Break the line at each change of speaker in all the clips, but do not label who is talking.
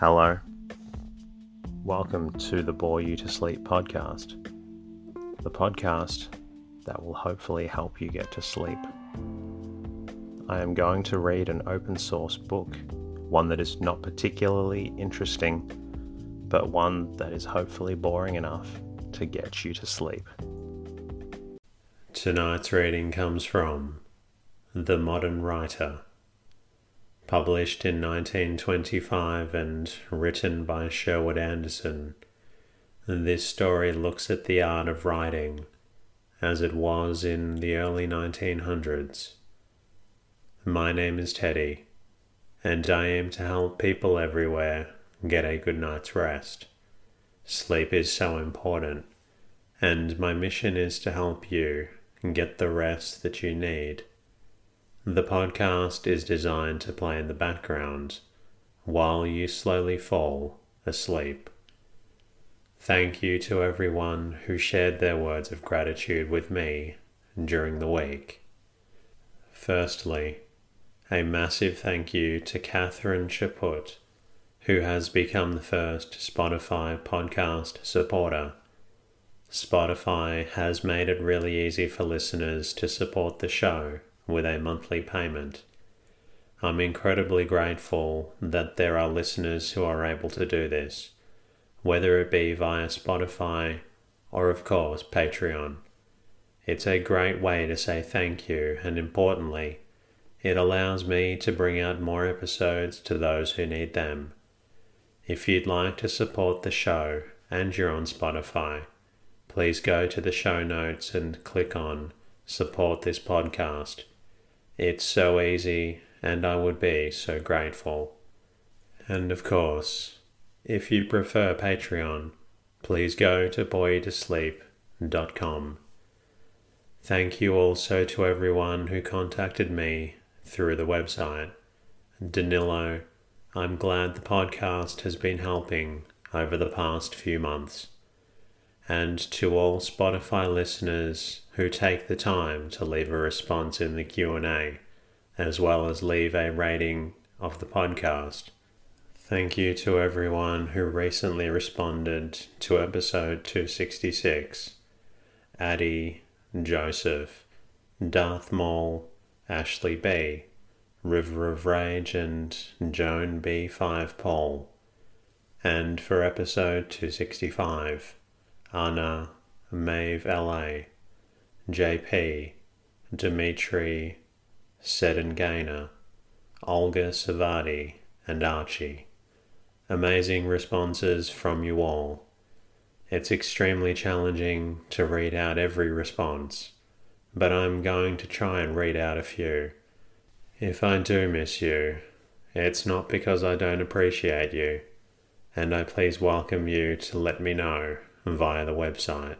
Hello. Welcome to the Bore You to Sleep podcast, the podcast that will hopefully help you get to sleep. I am going to read an open source book, one that is not particularly interesting, but one that is hopefully boring enough to get you to sleep. Tonight's reading comes from The Modern Writer Published in 1925 and written by Sherwood Anderson, this story looks at the art of writing as it was in the early 1900s. My name is Teddy, and I aim to help people everywhere get a good night's rest. Sleep is so important, and my mission is to help you get the rest that you need. The podcast is designed to play in the background while you slowly fall asleep. Thank you to everyone who shared their words of gratitude with me during the week. Firstly, a massive thank you to Catherine Chaput, who has become the first Spotify podcast supporter. Spotify has made it really easy for listeners to support the show with a monthly payment. I'm incredibly grateful that there are listeners who are able to do this, whether it be via Spotify or, of course, Patreon. It's a great way to say thank you, and importantly, it allows me to bring out more episodes to those who need them. If you'd like to support the show and you're on Spotify, please go to the show notes and click on Support this podcast it's so easy, and I would be so grateful. And of course, if you prefer Patreon, please go to boreyoutosleep.com. Thank you also to everyone who contacted me through the website. Danilo, I'm glad the podcast has been helping over the past few months. And to all Spotify listeners who take the time to leave a response in the Q&A as well as leave a rating of the podcast. Thank you to everyone who recently responded to episode 266. Addie, Joseph, Darth Maul, Ashley B, River of Rage and Joan B5 Paul. And for episode 265, Anna, Maeve LA, JP, Dimitri, Sedan Olga Savati, and Archie. Amazing responses from you all. It's extremely challenging to read out every response, but I'm going to try and read out a few. If I do miss you, it's not because I don't appreciate you, and I please welcome you to let me know via the website.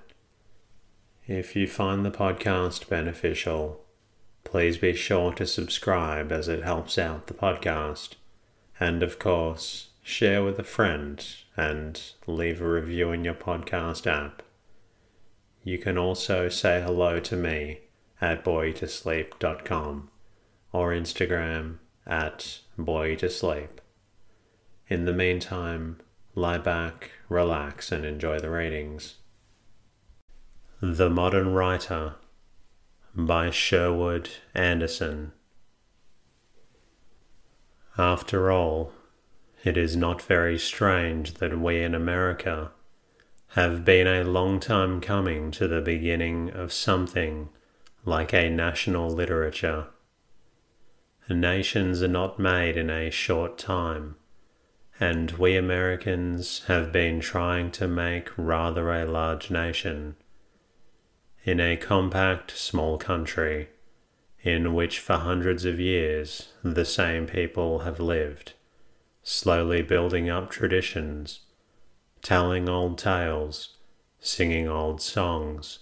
If you find the podcast beneficial, please be sure to subscribe as it helps out the podcast. And of course, share with a friend and leave a review in your podcast app. You can also say hello to me at boreyoutosleep.com or Instagram at boreyoutosleep. In the meantime, lie back, relax, and enjoy the readings. The Modern Writer by Sherwood Anderson. After all, it is not very strange that we in America have been a long time coming to the beginning of something like a national literature. Nations are not made in a short time, and we Americans have been trying to make rather a large nation in a compact small country in which for hundreds of years the same people have lived, slowly building up traditions, telling old tales, singing old songs.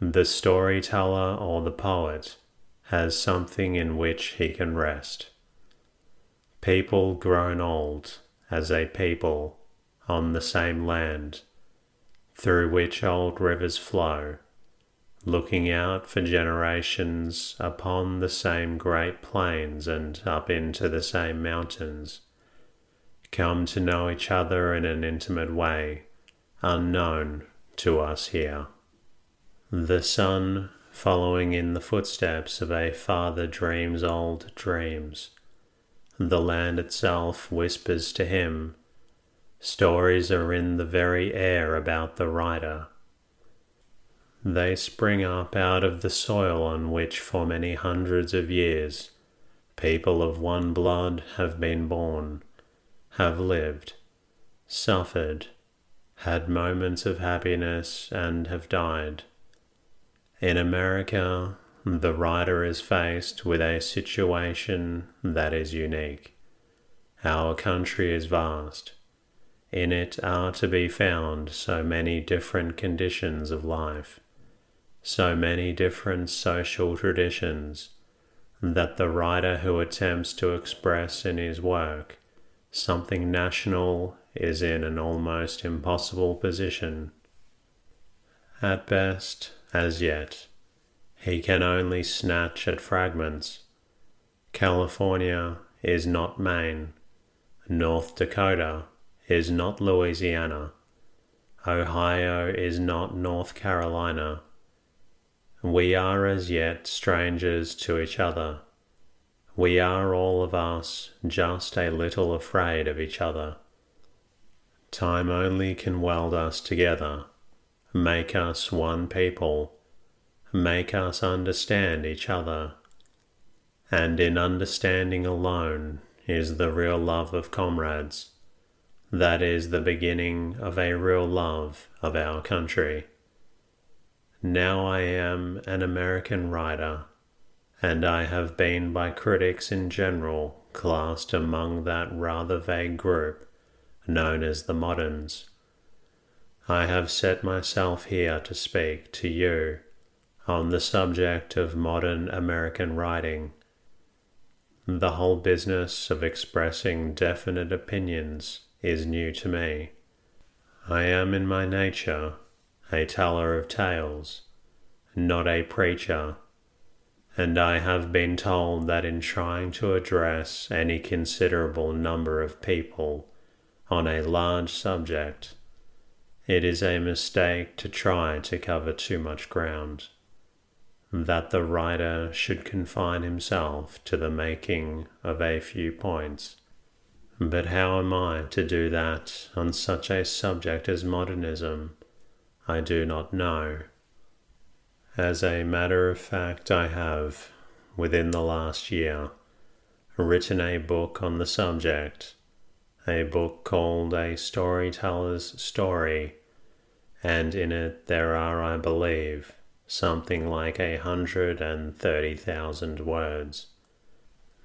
The storyteller or the poet has something in which he can rest. People grown old as a people on the same land through which old rivers flow looking out for generations upon the same great plains and up into the same mountains, come to know each other in an intimate way, unknown to us here. The son, following in the footsteps of a father, dreams old dreams. The land itself whispers to him. Stories are in the very air about the writer. They spring up out of the soil on which for many hundreds of years people of one blood have been born, have lived, suffered, had moments of happiness, and have died. In America, the writer is faced with a situation that is unique. Our country is vast. In it are to be found so many different conditions of life, so many different social traditions, that the writer who attempts to express in his work something national is in an almost impossible position. At best, as yet, he can only snatch at fragments. California is not Maine. North Dakota is not Louisiana. Ohio is not North Carolina. We are as yet strangers to each other. We are all of us just a little afraid of each other. Time only can weld us together make us one people, make us understand each other. And in understanding alone is the real love of comrades. That is the beginning of a real love of our country. Now I am an American writer, and I have been by critics in general classed among that rather vague group known as the moderns. I have set myself here to speak to you on the subject of modern American writing. The whole business of expressing definite opinions is new to me. I am in my nature a teller of tales, not a preacher, and I have been told that in trying to address any considerable number of people on a large subject, it is a mistake to try to cover too much ground. That the writer should confine himself to the making of a few points. But how am I to do that on such a subject as modernism? I do not know. As a matter of fact, I have, within the last year, written a book on the subject, a book called A Storyteller's Story and in it there are, I believe, something like a hundred and thirty thousand words.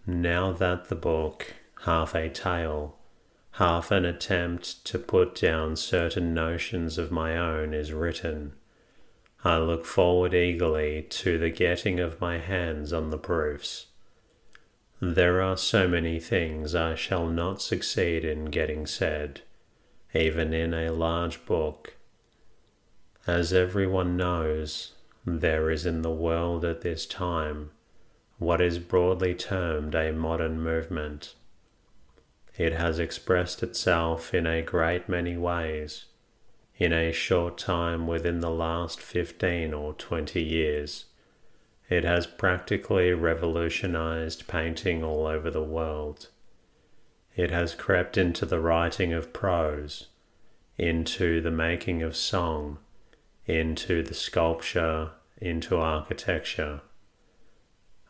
Now that the book, half a tale, half an attempt to put down certain notions of my own, is written, I look forward eagerly to the getting of my hands on the proofs. There are so many things I shall not succeed in getting said, even in a large book as everyone knows, there is in the world at this time what is broadly termed a modern movement. It has expressed itself in a great many ways in a short time within the last fifteen or twenty years. It has practically revolutionized painting all over the world. It has crept into the writing of prose, into the making of song, into the sculpture, into architecture.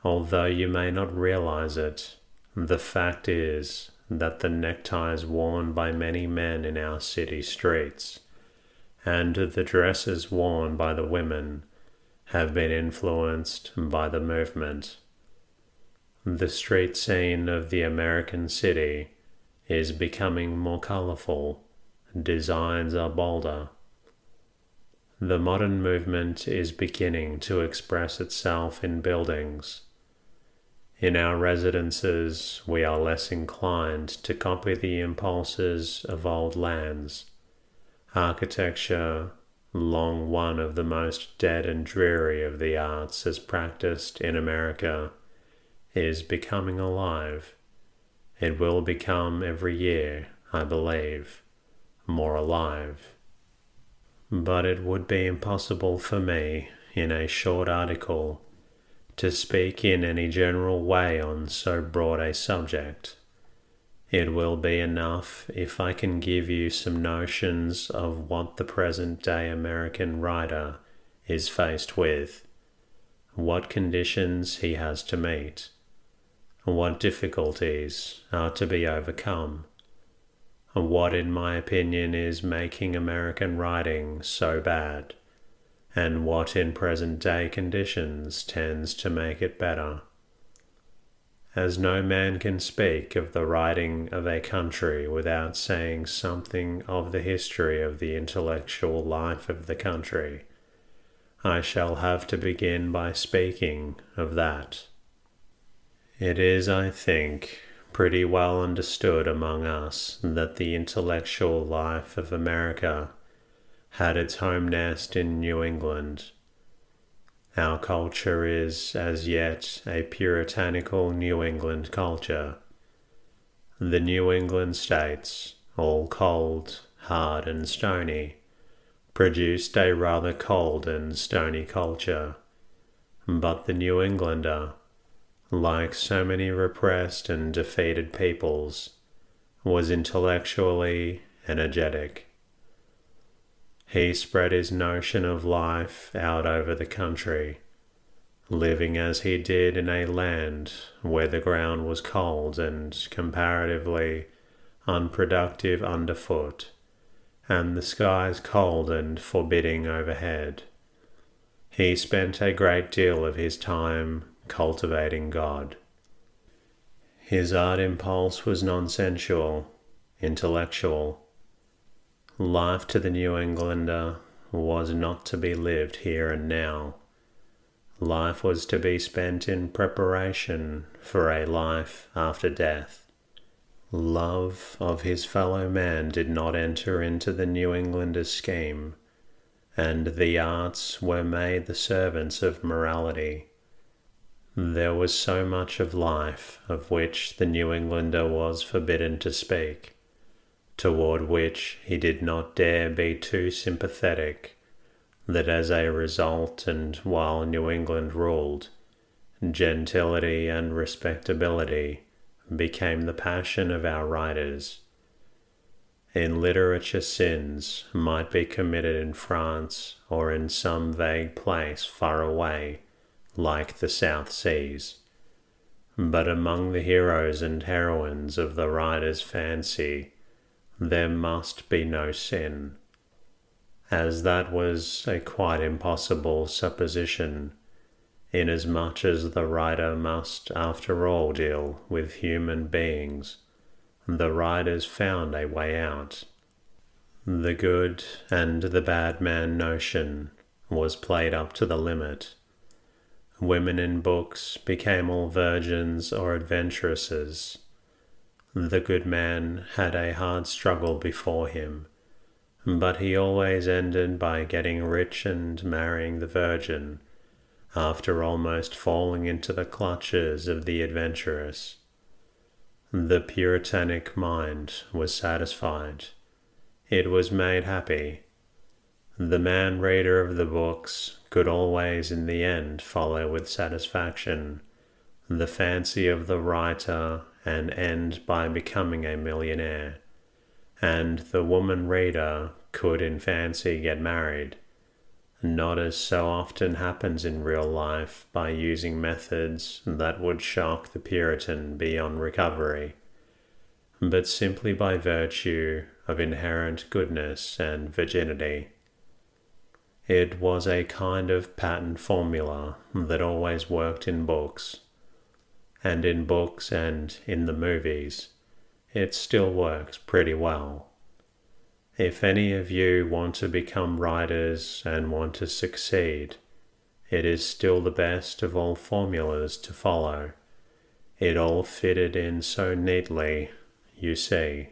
Although you may not realize it, the fact is that the neckties worn by many men in our city streets and the dresses worn by the women have been influenced by the movement. The street scene of the American city is becoming more colorful, designs are bolder, the modern movement is beginning to express itself in buildings. In our residences, we are less inclined to copy the impulses of old lands. Architecture, long one of the most dead and dreary of the arts as practiced in America, is becoming alive. It will become every year I believe, more alive. But it would be impossible for me, in a short article, to speak in any general way on so broad a subject. It will be enough if I can give you some notions of what the present day American writer is faced with, what conditions he has to meet, what difficulties are to be overcome, what, in my opinion, is making American writing so bad, and what in present day conditions tends to make it better as no man can speak of the writing of a country without saying something of the history of the intellectual life of the country, I shall have to begin by speaking of that. It is, I think, pretty well understood among us that the intellectual life of America had its home nest in New England our culture is as yet a puritanical New England culture. The New England states, all cold, hard, and stony, produced a rather cold and stony culture. But the New Englander, like so many repressed and defeated peoples, was intellectually energetic. He spread his notion of life out over the country, living as he did in a land where the ground was cold and comparatively unproductive underfoot, and the skies cold and forbidding overhead. He spent a great deal of his time cultivating God. His art impulse was non sensual, intellectual, Life to the New Englander was not to be lived here and now. Life was to be spent in preparation for a life after death. Love of his fellow man did not enter into the New Englander's scheme, and the arts were made the servants of morality. There was so much of life of which the New Englander was forbidden to speak toward which he did not dare be too sympathetic, that as a result, and while New England ruled, gentility and respectability became the passion of our writers. In literature, sins might be committed in France or in some vague place far away, like the South Seas. But among the heroes and heroines of the writer's fancy, there must be no sin, as that was a quite impossible supposition, inasmuch as the writer must after all deal with human beings. The writers found a way out. The good and the bad man notion was played up to the limit. Women in books became all virgins or adventuresses the good man had a hard struggle before him, but he always ended by getting rich and marrying the Virgin, after almost falling into the clutches of the adventuress. The puritanic mind was satisfied. It was made happy. The man reader of the books could always in the end follow with satisfaction the fancy of the writer and end by becoming a millionaire. And the woman reader could in fancy get married, not as so often happens in real life by using methods that would shock the Puritan beyond recovery, but simply by virtue of inherent goodness and virginity. It was a kind of patent formula that always worked in books and in books and in the movies, it still works pretty well. If any of you want to become writers and want to succeed, it is still the best of all formulas to follow. It all fitted in so neatly, you see.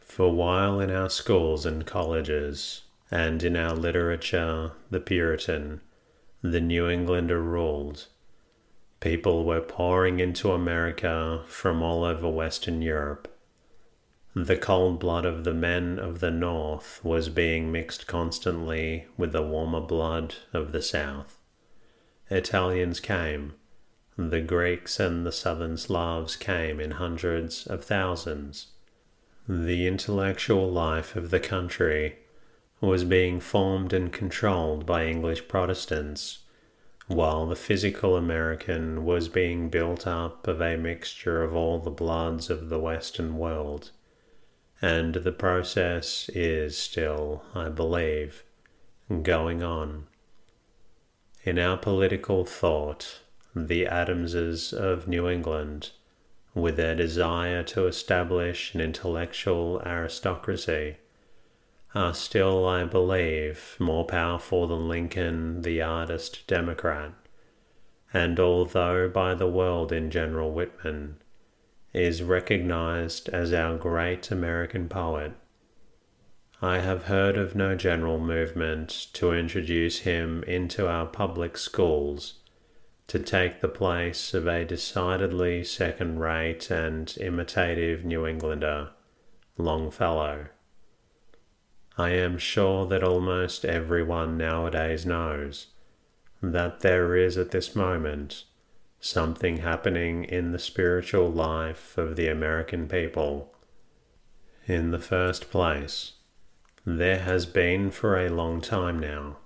For while in our schools and colleges, and in our literature, the Puritan, the New Englander ruled, People were pouring into America from all over Western Europe. the cold blood of the men of the north was being mixed constantly with the warmer blood of the south. Italians came, the Greeks and the southern Slavs came in hundreds of thousands. The intellectual life of the country was being formed and controlled by English Protestants, while the physical American was being built up of a mixture of all the bloods of the Western world. And the process is still, I believe, going on. In our political thought, the Adamses of New England, with their desire to establish an intellectual aristocracy, are still, I believe, more powerful than Lincoln, the artist Democrat. And although by the world in general Whitman is recognized as our great American poet, I have heard of no general movement to introduce him into our public schools to take the place of a decidedly second rate and imitative New Englander, Longfellow. I am sure that almost everyone nowadays knows that there is at this moment something happening in the spiritual life of the American people. In the first place, there has been for a long time now,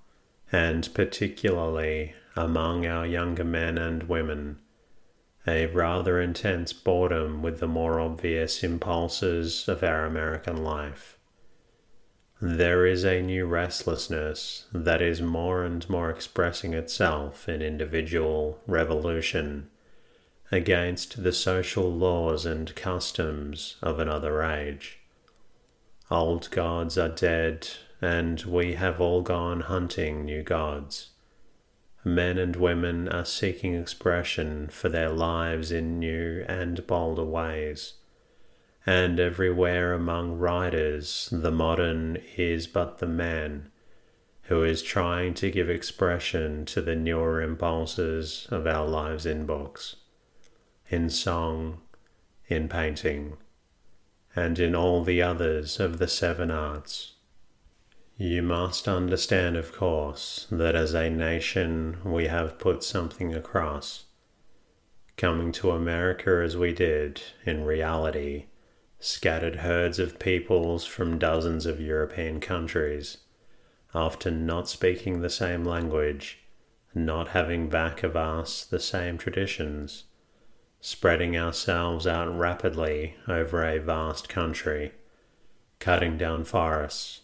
and particularly among our younger men and women, a rather intense boredom with the more obvious impulses of our American life. There is a new restlessness that is more and more expressing itself in individual revolution against the social laws and customs of another age. Old gods are dead, and we have all gone hunting new gods. Men and women are seeking expression for their lives in new and bolder ways and everywhere among writers the modern is but the man who is trying to give expression to the newer impulses of our lives in books, in song, in painting, and in all the others of the seven arts. You must understand, of course, that as a nation we have put something across. Coming to America as we did, in reality, scattered herds of peoples from dozens of European countries, often not speaking the same language, not having back of us the same traditions, spreading ourselves out rapidly over a vast country, cutting down forests,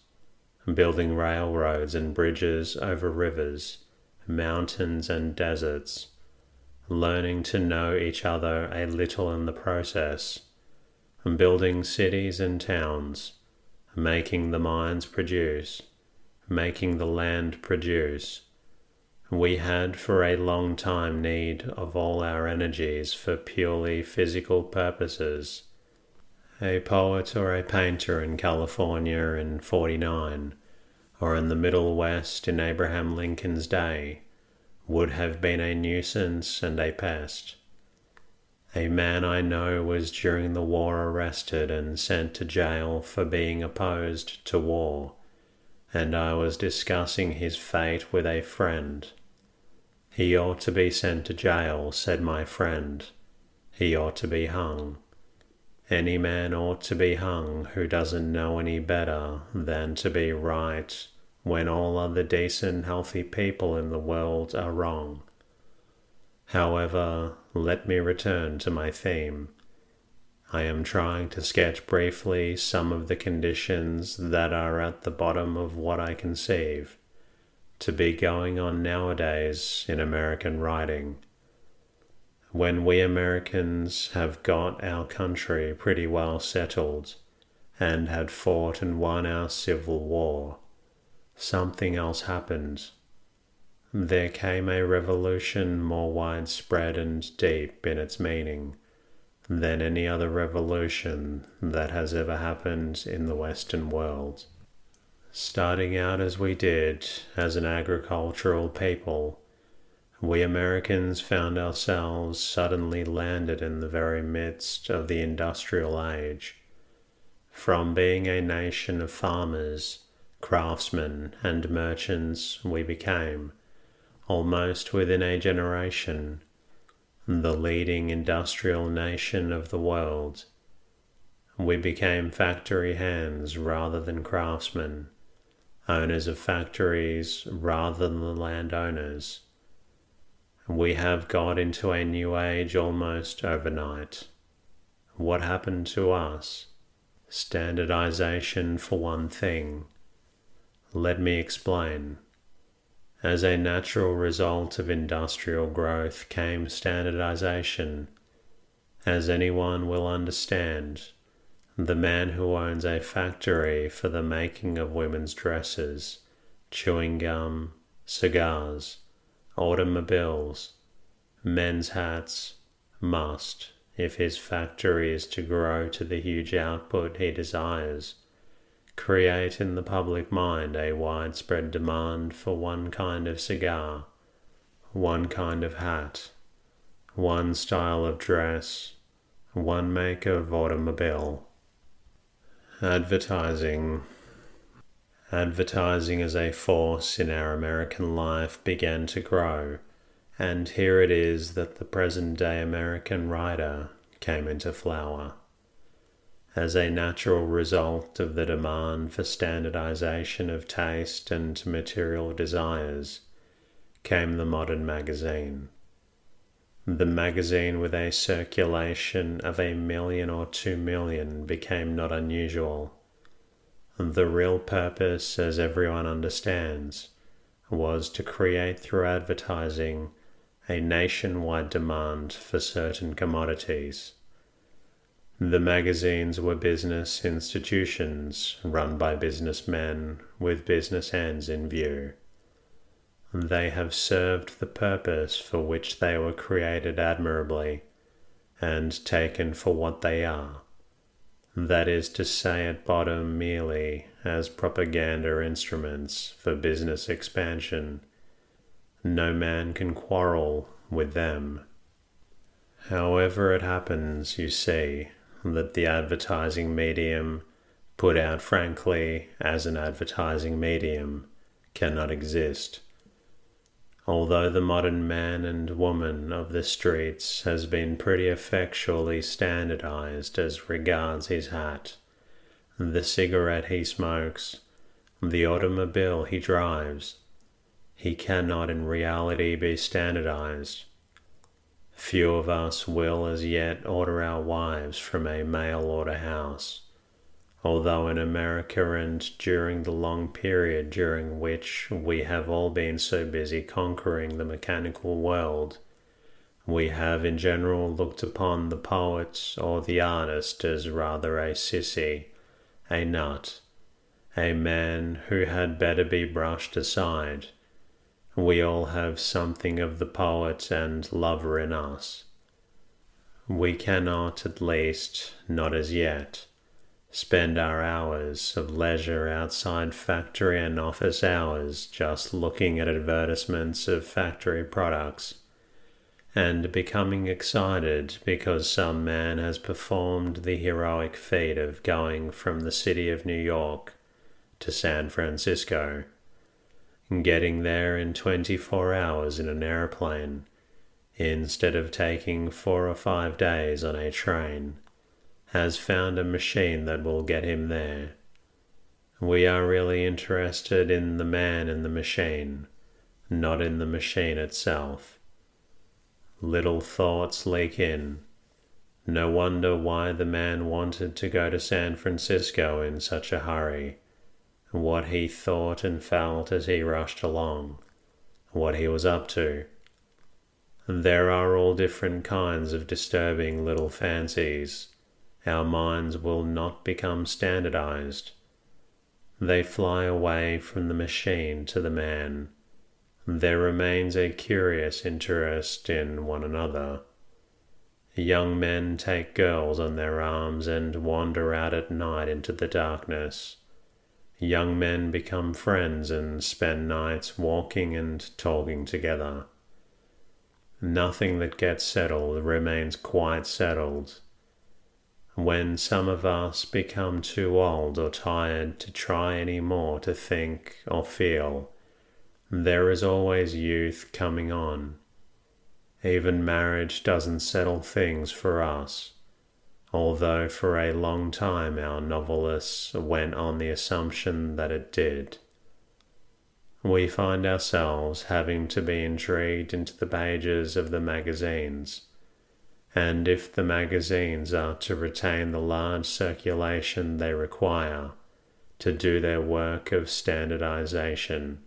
building railroads and bridges over rivers, mountains and deserts, learning to know each other a little in the process building cities and towns, making the mines produce, making the land produce. We had for a long time need of all our energies for purely physical purposes. A poet or a painter in California in 49, or in the Middle West in Abraham Lincoln's day, would have been a nuisance and a pest. A man I know was during the war arrested and sent to jail for being opposed to war, and I was discussing his fate with a friend. He ought to be sent to jail, said my friend. He ought to be hung. Any man ought to be hung who doesn't know any better than to be right when all other decent, healthy people in the world are wrong. However, let me return to my theme. I am trying to sketch briefly some of the conditions that are at the bottom of what I conceive to be going on nowadays in American writing. When we Americans have got our country pretty well settled and had fought and won our Civil War, something else happened there came a revolution more widespread and deep in its meaning than any other revolution that has ever happened in the Western world. Starting out as we did as an agricultural people, we Americans found ourselves suddenly landed in the very midst of the industrial age. from being a nation of farmers, craftsmen, and merchants, we became, almost within a generation, the leading industrial nation of the world. We became factory hands rather than craftsmen, owners of factories rather than landowners. We have got into a new age almost overnight. What happened to us? Standardization for one thing. Let me explain. As a natural result of industrial growth came standardization. As anyone will understand, the man who owns a factory for the making of women's dresses, chewing gum, cigars, automobiles, men's hats, must, if his factory is to grow to the huge output he desires, create in the public mind a widespread demand for one kind of cigar, one kind of hat, one style of dress, one make of automobile. Advertising. Advertising as a force in our American life began to grow, and here it is that the present day American writer came into flower. As a natural result of the demand for standardization of taste and material desires, came the modern magazine the magazine with a circulation of a million or two million became not unusual. The real purpose, as everyone understands, was to create through advertising a nationwide demand for certain commodities. The magazines were business institutions run by businessmen with business ends in view. They have served the purpose for which they were created admirably, and taken for what they are. That is to say, at bottom, merely as propaganda instruments for business expansion. No man can quarrel with them. However, it happens, you see, that the advertising medium, put out frankly as an advertising medium, cannot exist although the modern man and woman of the streets has been pretty effectually standardized as regards his hat, the cigarette he smokes, the automobile he drives, he cannot in reality be standardized. Few of us will as yet order our wives from a mail order house although in America and during the long period during which we have all been so busy conquering the mechanical world, we have in general looked upon the poet or the artist as rather a sissy, a nut, a man who had better be brushed aside. We all have something of the poet and lover in us. We cannot, at least, not as yet, spend our hours of leisure outside factory and office hours just looking at advertisements of factory products and becoming excited because some man has performed the heroic feat of going from the city of New York to San Francisco, getting there in 24 hours in an airplane instead of taking four or five days on a train has found a machine that will get him there. We are really interested in the man and the machine, not in the machine itself. Little thoughts leak in. No wonder why the man wanted to go to San Francisco in such a hurry, what he thought and felt as he rushed along, what he was up to. There are all different kinds of disturbing little fancies our minds will not become standardized. They fly away from the machine to the man. There remains a curious interest in one another. Young men take girls on their arms and wander out at night into the darkness. Young men become friends and spend nights walking and talking together. Nothing that gets settled remains quite settled when some of us become too old or tired to try any more to think or feel, there is always youth coming on. Even marriage doesn't settle things for us, although for a long time our novelists went on the assumption that it did. We find ourselves having to be intrigued into the pages of the magazines, and if the magazines are to retain the large circulation they require to do their work of standardization,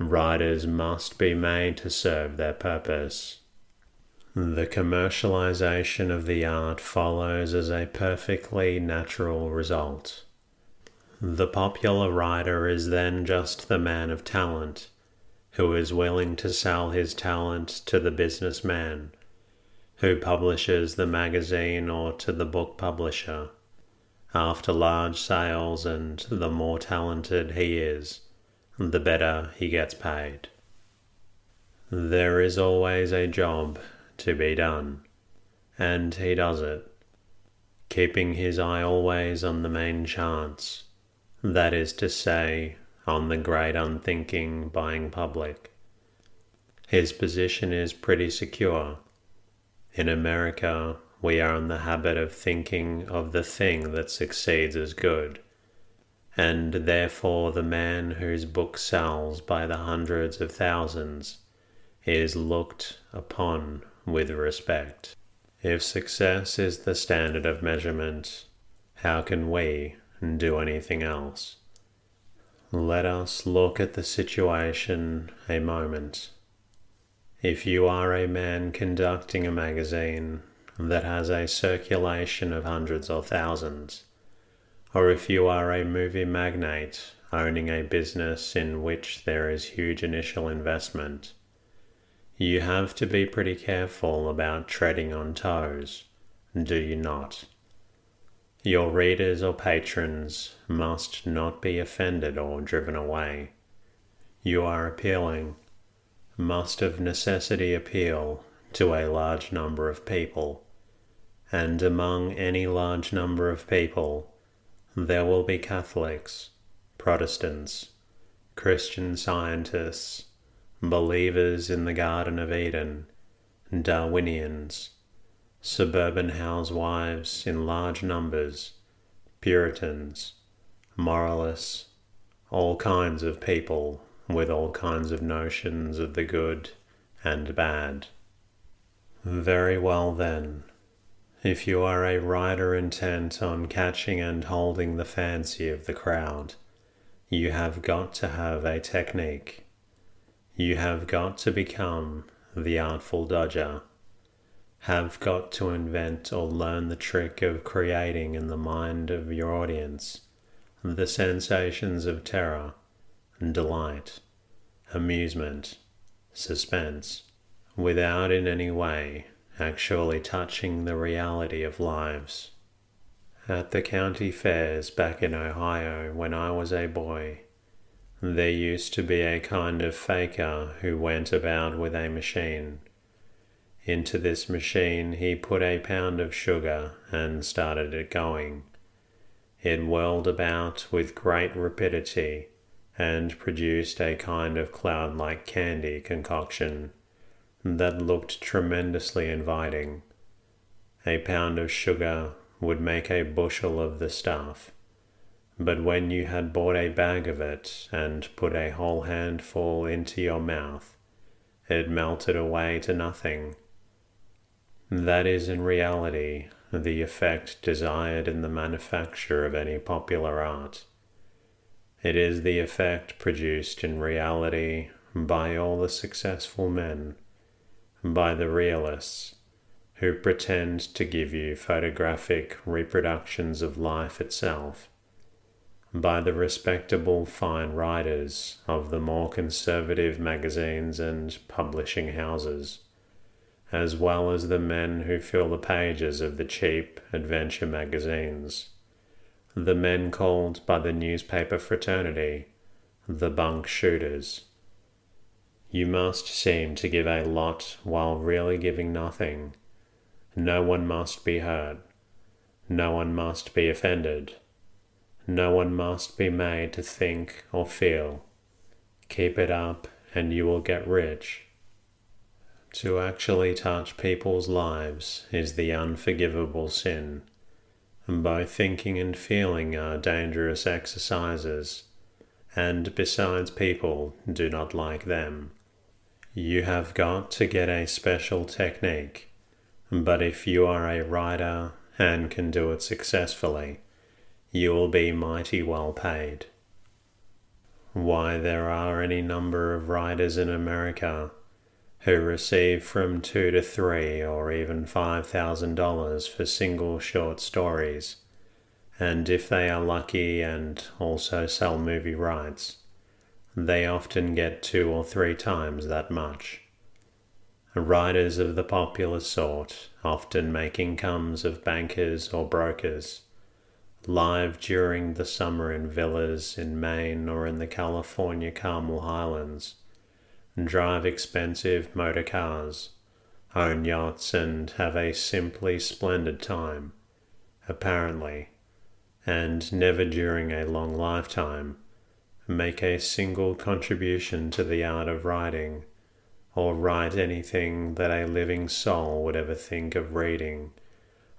Writers must be made to serve their purpose. The commercialization of the art follows as a perfectly natural result. The popular writer is then just the man of talent who is willing to sell his talent to the businessman who publishes the magazine or to the book publisher. After large sales, and the more talented he is, the better he gets paid. There is always a job to be done, and he does it, keeping his eye always on the main chance, that is to say, on the great unthinking buying public. His position is pretty secure. In America, we are in the habit of thinking of the thing that succeeds as good and therefore the man whose book sells by the hundreds of thousands is looked upon with respect. If success is the standard of measurement, how can we do anything else? Let us look at the situation a moment. If you are a man conducting a magazine that has a circulation of hundreds or thousands, or if you are a movie magnate owning a business in which there is huge initial investment, you have to be pretty careful about treading on toes, do you not? Your readers or patrons must not be offended or driven away. You are appealing, must of necessity appeal to a large number of people, and among any large number of people, there will be Catholics, Protestants, Christian scientists, believers in the Garden of Eden, Darwinians, suburban housewives in large numbers, Puritans, moralists, all kinds of people with all kinds of notions of the good and bad. Very well then, if you are a writer intent on catching and holding the fancy of the crowd, you have got to have a technique. You have got to become the artful dodger. Have got to invent or learn the trick of creating in the mind of your audience the sensations of terror, delight, amusement, suspense, without in any way actually touching the reality of lives. At the county fairs back in Ohio when I was a boy, there used to be a kind of faker who went about with a machine. Into this machine he put a pound of sugar and started it going. It whirled about with great rapidity and produced a kind of cloud like candy concoction that looked tremendously inviting. A pound of sugar would make a bushel of the stuff, but when you had bought a bag of it and put a whole handful into your mouth, it melted away to nothing. That is in reality the effect desired in the manufacture of any popular art. It is the effect produced in reality by all the successful men by the realists who pretend to give you photographic reproductions of life itself, by the respectable fine writers of the more conservative magazines and publishing houses, as well as the men who fill the pages of the cheap adventure magazines, the men called by the newspaper fraternity the bunk shooters you must seem to give a lot while really giving nothing. No one must be hurt. no one must be offended. No one must be made to think or feel. Keep it up and you will get rich. To actually touch people's lives is the unforgivable sin. Both thinking and feeling are dangerous exercises, and besides, people do not like them. You have got to get a special technique, but if you are a writer and can do it successfully, you will be mighty well paid. Why there are any number of writers in America who receive from two to three or even five thousand dollars for single short stories, and if they are lucky and also sell movie rights, they often get two or three times that much. Writers of the popular sort often make incomes of bankers or brokers, live during the summer in villas in Maine or in the California Carmel Highlands drive expensive motor cars, own yachts, and have a simply splendid time, apparently, and never during a long lifetime make a single contribution to the art of writing, or write anything that a living soul would ever think of reading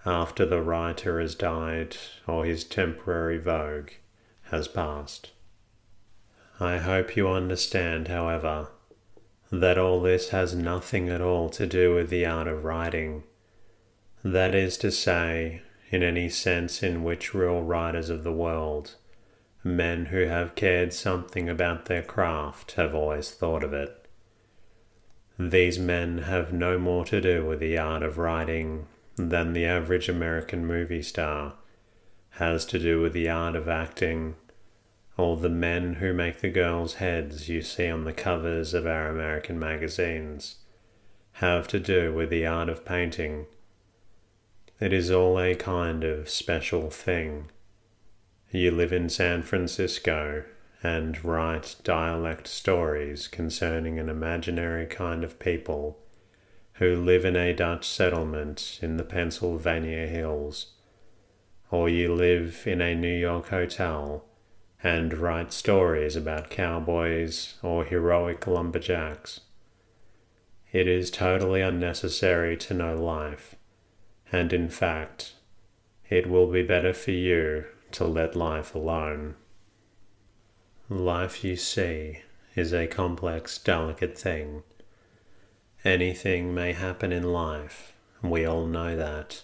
after the writer has died or his temporary vogue has passed. I hope you understand, however, that all this has nothing at all to do with the art of writing. That is to say, in any sense in which real writers of the world, men who have cared something about their craft, have always thought of it. These men have no more to do with the art of writing than the average American movie star has to do with the art of acting all the men who make the girls' heads you see on the covers of our American magazines have to do with the art of painting. It is all a kind of special thing. You live in San Francisco and write dialect stories concerning an imaginary kind of people who live in a Dutch settlement in the Pennsylvania hills, or you live in a New York hotel and write stories about cowboys or heroic lumberjacks. It is totally unnecessary to know life, and in fact, it will be better for you to let life alone. Life, you see, is a complex, delicate thing. Anything may happen in life, we all know that.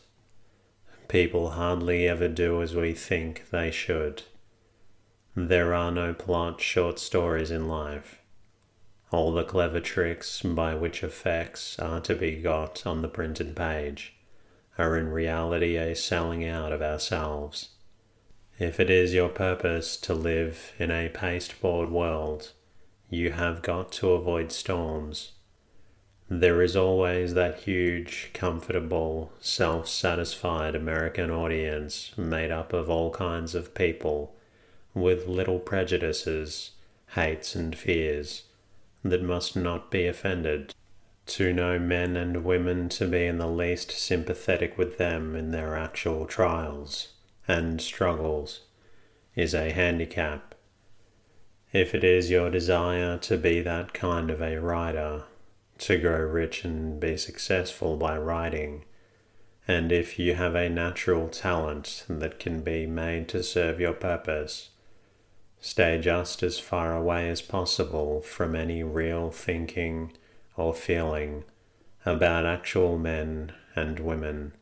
People hardly ever do as we think they should. There are no plot short stories in life. All the clever tricks by which effects are to be got on the printed page are in reality a selling out of ourselves. If it is your purpose to live in a pasteboard world, you have got to avoid storms. There is always that huge, comfortable, self satisfied American audience made up of all kinds of people with little prejudices, hates, and fears that must not be offended. To know men and women to be in the least sympathetic with them in their actual trials and struggles is a handicap. If it is your desire to be that kind of a writer, to grow rich and be successful by writing, and if you have a natural talent that can be made to serve your purpose, Stay just as far away as possible from any real thinking or feeling about actual men and women.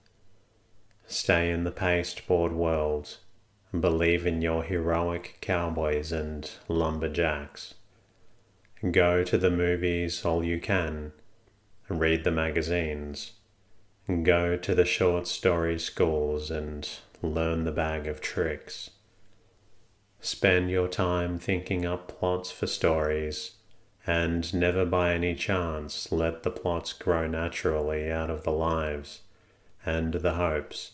Stay in the pasteboard world. Believe in your heroic cowboys and lumberjacks. Go to the movies all you can. Read the magazines. Go to the short story schools and learn the bag of tricks. Spend your time thinking up plots for stories, and never by any chance let the plots grow naturally out of the lives and the hopes,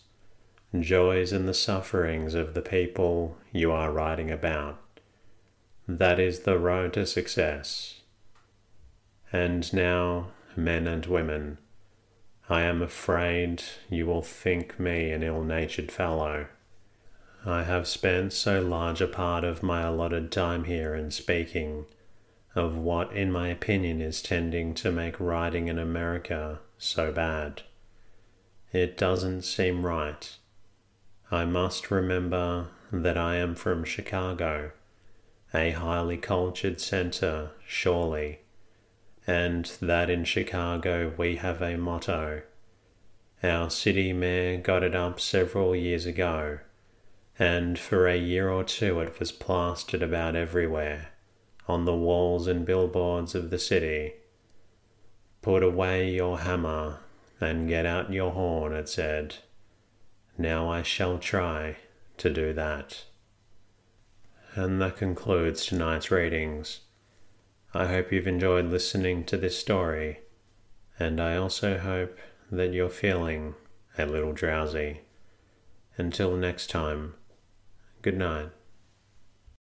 joys, and the sufferings of the people you are writing about. That is the road to success. And now, men and women, I am afraid you will think me an ill natured fellow. I have spent so large a part of my allotted time here in speaking of what, in my opinion, is tending to make writing in America so bad. It doesn't seem right. I must remember that I am from Chicago, a highly cultured center, surely, and that in Chicago we have a motto. Our city mayor got it up several years ago, and for a year or two it was plastered about everywhere on the walls and billboards of the city. Put away your hammer and get out your horn, it said. Now I shall try to do that. And that concludes tonight's readings. I hope you've enjoyed listening to this story, and I also hope that you're feeling a little drowsy. Until next time, good night.